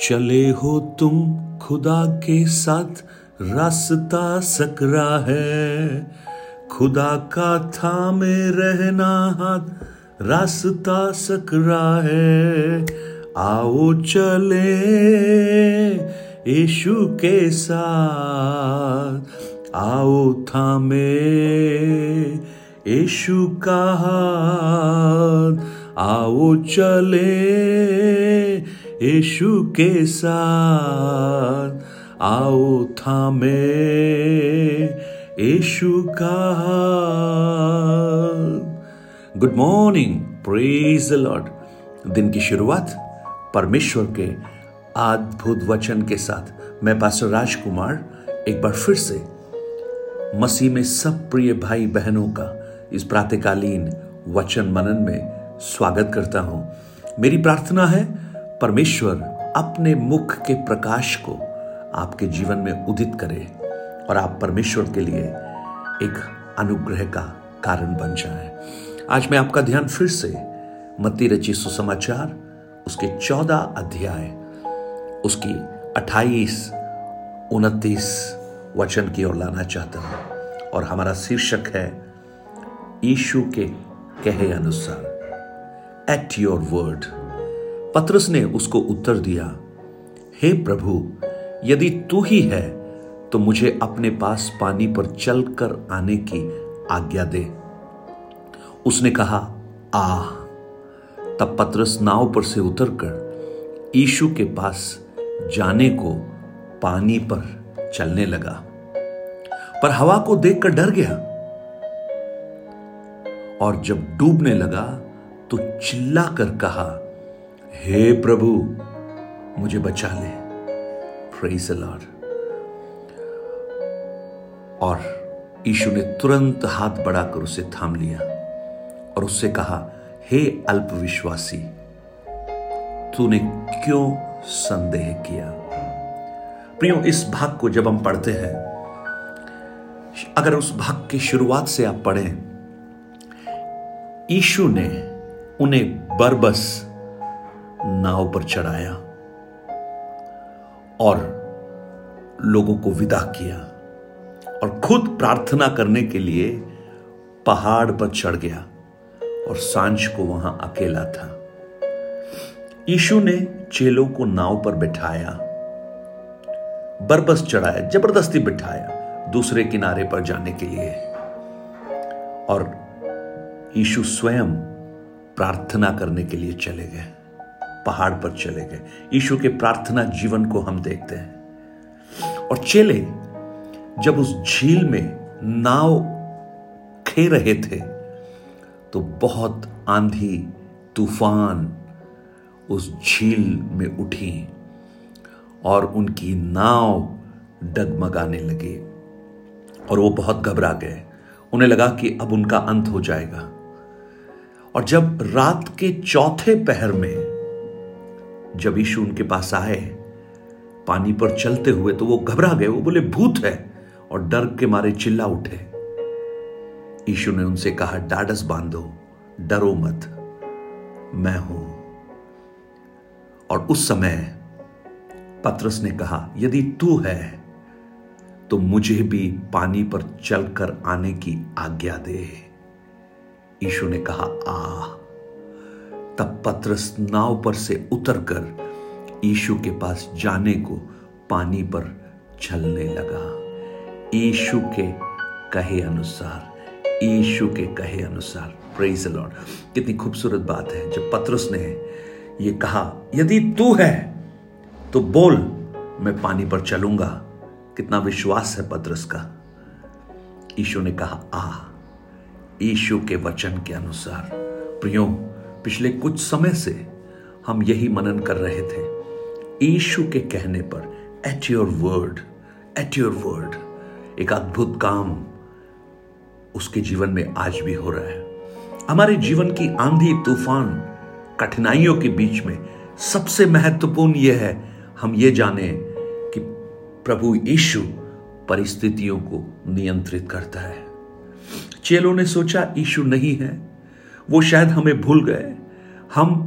चले हो तुम खुदा के साथ, रास्ता सकरा है। खुदा का थामे रहना हाथ, रास्ता सकरा है। आओ चले यीशु के साथ, आओ थामे यीशु का हाथ, आओ चले यीशु के साथ आओ थामे। यीशु का गुड मॉर्निंग प्रेज लॉर्ड दिन की शुरुआत परमेश्वर के अद्भुत वचन के साथ। मैं पास्टर राजकुमार एक बार फिर से मसीह में सब प्रिय भाई बहनों का इस प्रातकालीन वचन मनन में स्वागत करता हूँ। मेरी प्रार्थना है परमेश्वर अपने मुख के प्रकाश को आपके जीवन में उदित करे और आप परमेश्वर के लिए एक अनुग्रह का कारण बन जाए। आज मैं आपका ध्यान फिर से मती रची सुसमाचार, उसके चौदह अध्याय, उसकी अट्ठाईस, उनतीस वचन की ओर लाना चाहता हूँ। और हमारा शीर्षक है ईशु के कहे अनुसार एट योर वर्ड पत्रस ने उसको उत्तर दिया, हे प्रभु, यदि तू ही है तो मुझे अपने पास पानी पर चलकर आने की आज्ञा दे। उसने कहा, आ। तब पत्रस नाव पर से उतरकर ईशु के पास जाने को पानी पर चलने लगा। पर हवा को देखकर डर गया और जब डूबने लगा तो चिल्लाकर कहा हे प्रभु, मुझे बचा ले। प्रेज लॉर्ड और यीशु ने तुरंत हाथ बढ़ाकर उसे थाम लिया और उससे कहा, हे अल्प विश्वासी तूने क्यों संदेह किया? प्रियो, इस भाग को जब हम पढ़ते हैं, अगर उस भाग की शुरुआत से आप पढ़ें ईशु ने उन्हें बरबस नाव पर चढ़ाया और लोगों को विदा किया और खुद प्रार्थना करने के लिए पहाड़ पर चढ़ गया और साँझ को वहाँ अकेला था। यीशु ने चेलों को नाव पर बिठाया, बरबस चढ़ाया, ज़बरदस्ती बिठाया दूसरे किनारे पर जाने के लिए। और यीशु स्वयं प्रार्थना करने के लिए चले गए। पहाड़ पर चले गए। यीशु के प्रार्थना जीवन को हम देखते हैं। और चेले, जब उस झील में नाव खे रहे थे तो बहुत आंधी, तूफ़ान उस झील में उठी और उनकी नाव डगमगाने लगी और वो बहुत घबरा गए। उन्हें लगा कि अब उनका अंत हो जाएगा। और जब रात के चौथे पहर में जब यीशु उनके पास आए, पानी पर चलते हुए तो वो घबरा गए। वो बोले, भूत है, और डर के मारे चिल्ला उठे। यीशु ने उनसे कहा, डाडस बांधो, डरो मत, मैं हूँ। और उस समय पत्रस ने कहा, यदि तू है तो मुझे भी पानी पर चलकर आने की आज्ञा दे। यीशु ने कहा, आ तब पत्रस नाव पर से उतरकर यीशु के पास जाने को पानी पर चलने लगा। यीशु के कहे अनुसार, यीशु के कहे अनुसार प्रेज लॉर्ड कितनी खूबसूरत बात है, जब पत्रस ने ये कहा, यदि तू है तो बोल, मैं पानी पर चलूँगा। कितना विश्वास है पत्रस का। यीशु ने कहा आ यीशु के वचन के अनुसार, प्रियो पिछले कुछ समय से हम यही मनन कर रहे थे। ईशु के कहने पर at your word at your word एक अद्भुत काम उसके जीवन में आज भी हो रहा है। हमारे जीवन की आंधी, तूफ़ान, कठिनाइयों के बीच में सबसे महत्वपूर्ण यह है, हम ये जाने कि प्रभु यीशु परिस्थितियों को नियंत्रित करता है। चेलों ने सोचा ईशु नहीं है वो शायद हमें भूल गए। हम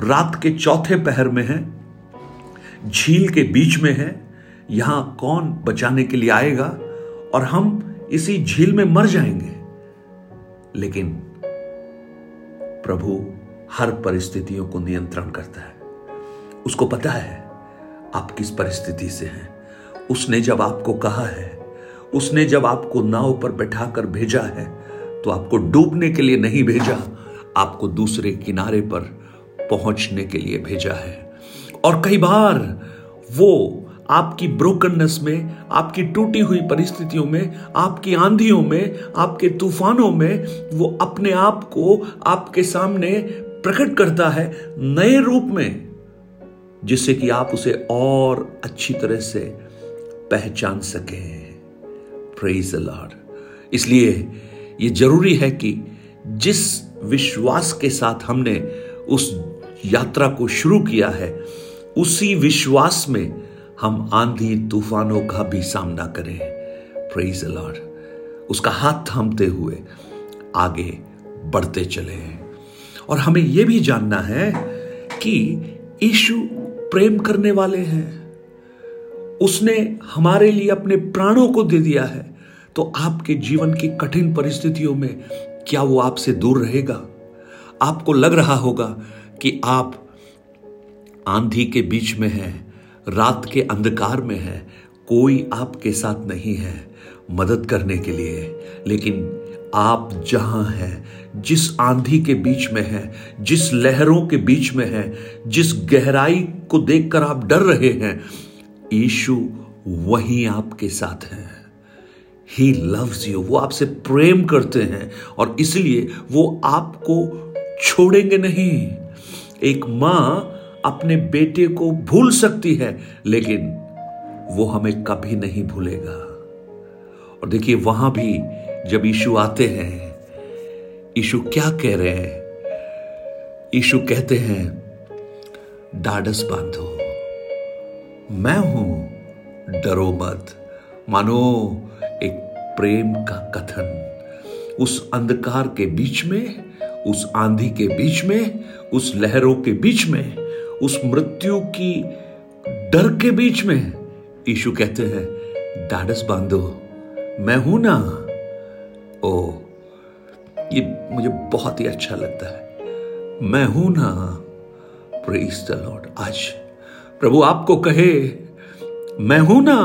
रात के चौथे पहर में हैं, झील के बीच में है, यहाँ कौन बचाने के लिए आएगा और हम इसी झील में मर जाएँगे। लेकिन प्रभु हर परिस्थितियों को नियंत्रण करता है। उसको पता है आप किस परिस्थिति से हैं। उसने जब आपको कहा है, उसने जब आपको नाव पर बैठाकर भेजा है तो आपको डूबने के लिए नहीं भेजा, आपको दूसरे किनारे पर पहुँचने के लिए भेजा है। और कई बार वो आपकी ब्रोकननेस में, आपकी टूटी हुई परिस्थितियों में, आपकी आंधियों में, आपके तूफानों में वो अपने आप को आपके सामने प्रकट करता है नए रूप में, जिससे कि आप उसे और अच्छी तरह से पहचान सके। प्रेज लॉर्ड इसलिए ये ज़रूरी है कि जिस विश्वास के साथ हमने उस यात्रा को शुरू किया है, उसी विश्वास में हम आंधी तूफानों का भी सामना करें। प्रेज लॉर्ड उसका हाथ थामते हुए आगे बढ़ते चले। हैं और हमें यह भी जानना है कि ईशु प्रेम करने वाले हैं। उसने हमारे लिए अपने प्राणों को दे दिया है। तो आपके जीवन की कठिन परिस्थितियों में क्या वो आपसे दूर रहेगा? आपको लग रहा होगा कि आप आंधी के बीच में हैं, रात के अंधकार में है, कोई आपके साथ नहीं है मदद करने के लिए। लेकिन आप जहाँ हैं, जिस आंधी के बीच में हैं, जिस लहरों के बीच में हैं, जिस गहराई को देखकर आप डर रहे हैं ईशु वहीं आपके साथ हैं। ही लव्स यू वो आपसे प्रेम करते हैं और इसलिए वो आपको छोड़ेंगे नहीं। एक माँ अपने बेटे को भूल सकती है, लेकिन वो हमें कभी नहीं भूलेगा। और देखिए, वहाँ भी जब यीशु आते हैं, यीशु क्या कह रहे हैं? यीशु कहते हैं डाडस बांधो। मैं हूँ, डरो मत। मानो प्रेम का कथन। उस अंधकार के बीच में, उस आंधी के बीच में, उस लहरों के बीच में, उस मृत्यु की डर के बीच में, यीशु कहते हैं डाडस बांधो, मैं हूँ ना? ओ ये मुझे बहुत ही अच्छा लगता है। मैं हूँ ना? प्रेज द लॉर्ड आज प्रभु आपको कहे, मैं हूँ ना?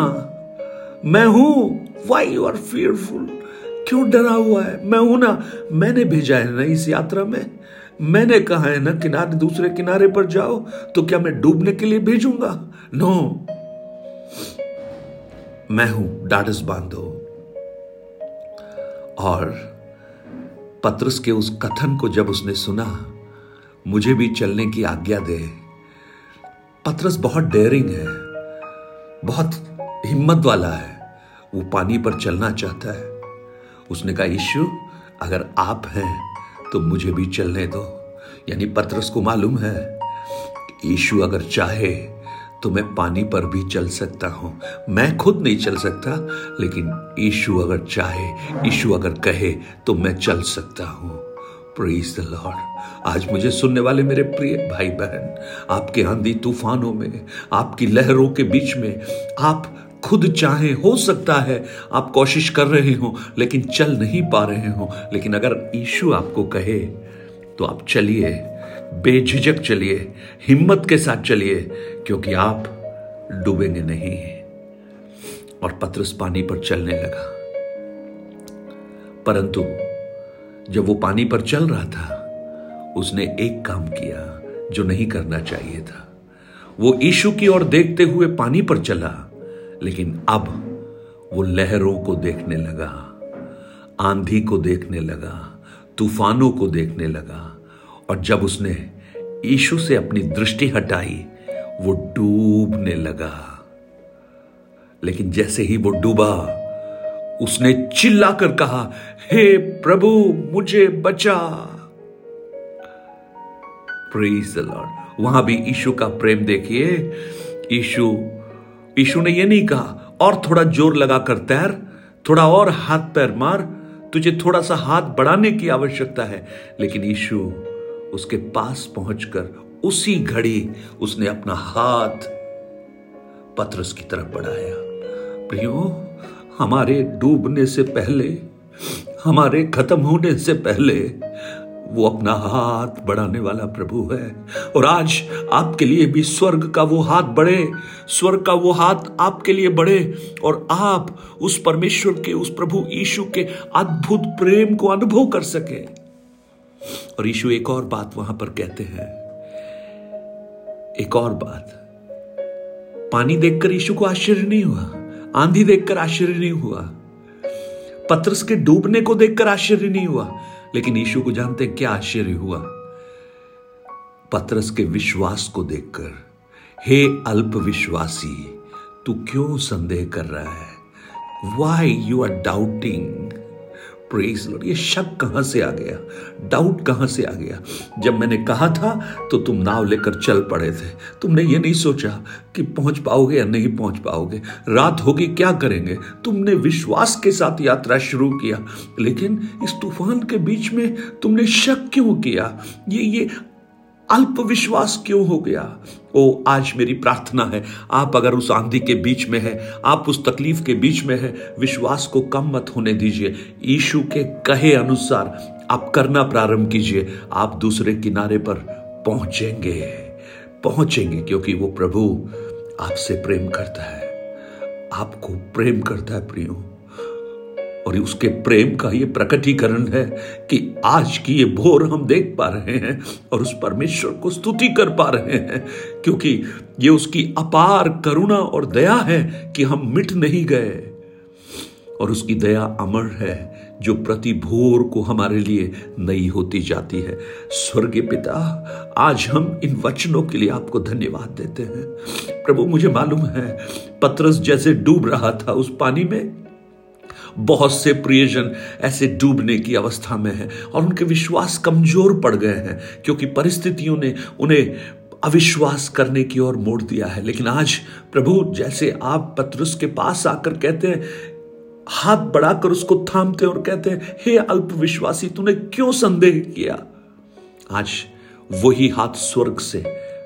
मैं हूँ वाई यू आर फियरफुल क्यों डरा हुआ है? मैं हूँ ना। मैंने भेजा है ना इस यात्रा में। मैंने कहा है ना, किनारे, दूसरे किनारे पर जाओ तो क्या मैं डूबने के लिए भेजूँगा? नो मैं हूँ डाडस बांधो। और पत्रस के उस कथन को जब उसने सुना, मुझे भी चलने की आज्ञा दे। पत्रस बहुत डेयरिंग है। बहुत हिम्मत वाला है। वो पानी पर चलना चाहता है। उसने कहा ईशु अगर आप हैं तो मुझे भी चलने दो। यानी पत्रस को मालूम है ईशु अगर चाहे तो मैं पानी पर भी चल सकता हूँ। मैं खुद नहीं चल सकता, लेकिन ईशु अगर चाहे ईशु अगर कहे तो मैं चल सकता हूँ। प्रेज द लॉर्ड आज मुझे सुनने वाले मेरे प्रिय भाई बहन आपके आंधी तूफानों में, आपकी लहरों के बीच में, आप खुद चाहे, हो सकता है आप कोशिश कर रहे हो, लेकिन चल नहीं पा रहे हो। लेकिन अगर ईशु आपको कहे तो आप चलिए, बेझिझक चलिए, हिम्मत के साथ चलिए, क्योंकि आप डूबेंगे नहीं। और पत्रस पानी पर चलने लगा। परंतु जब वो पानी पर चल रहा था, उसने एक काम किया जो नहीं करना चाहिए था। वो ईशु की ओर देखते हुए पानी पर चला। लेकिन अब वो लहरों को देखने लगा, आंधी को देखने लगा, तूफानों को देखने लगा, और जब उसने ईशु से अपनी दृष्टि हटाई, वो डूबने लगा। लेकिन जैसे ही वो डूबा, उसने चिल्लाकर कहा, हे प्रभु, मुझे बचा। प्रेज लॉर्ड वहाँ भी ईशु का प्रेम देखिए। ईशु ईशु ने यह नहीं कहा, और थोड़ा ज़ोर लगाकर तैर, थोड़ा और हाथ पैर मार, तुझे थोड़ा सा हाथ बढ़ाने की आवश्यकता है। लेकिन ईशु उसके पास पहुंचकर उसी घड़ी उसने अपना हाथ पत्रस की तरफ़ बढ़ाया। प्रियो, हमारे डूबने से पहले, हमारे खत्म होने से पहले वो अपना हाथ बढ़ाने वाला प्रभु है। और आज आपके लिए भी स्वर्ग का वो हाथ बढ़े, स्वर्ग का वो हाथ आपके लिए बढ़े, और आप उस परमेश्वर के, उस प्रभु यीशु के अद्भुत प्रेम को अनुभव कर सके। और यीशु एक और बात वहाँ पर कहते हैं। एक और बात। पानी देखकर यीशु को आश्चर्य नहीं हुआ? आंधी देखकर आश्चर्य नहीं हुआ? पत्रस के डूबने को देखकर आश्चर्य नहीं हुआ? लेकिन यीशु को जानते क्या आश्चर्य हुआ। पत्रस के विश्वास को देखकर, हे अल्प विश्वासी, तू क्यों संदेह कर रहा है? Why you are doubting praise Lord ये शक कहाँ से आ गया? डाउट कहाँ से आ गया? जब मैंने कहा था तो तुम नाव लेकर चल पड़े थे। तुमने ये नहीं सोचा कि पहुँच पाओगे या नहीं पहुँच पाओगे। रात होगी, क्या करेंगे? तुमने विश्वास के साथ यात्रा शुरू किया, लेकिन इस तूफ़ान के बीच में तुमने शक क्यों किया? ये ये अल्प विश्वास क्यों हो गया? ओ, आज मेरी प्रार्थना है, आप अगर उस आंधी के बीच में है, आप उस तकलीफ़ के बीच में है, विश्वास को कम मत होने दीजिए। ईशु के कहे अनुसार आप करना प्रारंभ कीजिए, आप दूसरे किनारे पर पहुँचेंगे। पहुँचेंगे क्योंकि वो प्रभु आपसे प्रेम करता है। आपको प्रेम करता है, प्रियो। और उसके प्रेम का ये प्रकटीकरण है कि आज की ये भोर हम देख पा रहे हैं और उस परमेश्वर को स्तुति कर पा रहे हैं, क्योंकि ये उसकी अपार करुणा और दया है कि हम मिट नहीं गए। और उसकी दया अमर है जो प्रति भोर को हमारे लिए नई होती जाती है। स्वर्गीय पिता, आज हम इन वचनों के लिए आपको धन्यवाद देते हैं। प्रभु, मुझे मालूम है, पत्रस जैसे डूब रहा था उस पानी में बहुत से प्रियजन ऐसे डूबने की अवस्था में हैं और उनके विश्वास कमज़ोर पड़ गए हैं क्योंकि परिस्थितियों ने उन्हें अविश्वास करने की ओर मोड़ दिया है। लेकिन आज प्रभु जैसे आप पत्रुस के पास आकर कहते हैं, हाथ बढ़ाकर उसको थामते और कहते हैं, हे अल्प विश्वासी तूने क्यों संदेह किया? आज वही हाथ स्वर्ग से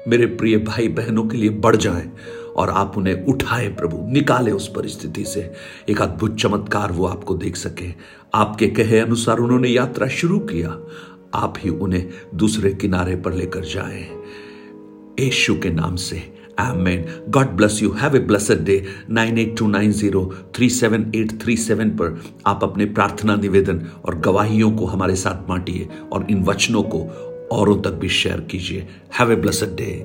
मेरे प्रिय भाई बहनों के लिए बढ़ जाएँ। और आप उन्हें उठाए प्रभु, निकाले उस परिस्थिति से। एक अद्भुत चमत्कार वो आपको देख सके। आपके कहे अनुसार उन्होंने यात्रा शुरू किया। आप ही उन्हें दूसरे किनारे पर लेकर जाए। यशु के नाम से। Amen. God bless you. Have a blessed day. 9829037837 पर आप अपने प्रार्थना निवेदन और गवाहियों को हमारे साथ बांटिए और इन वचनों को औरों तक भी शेयर कीजिए। Have a blessed day.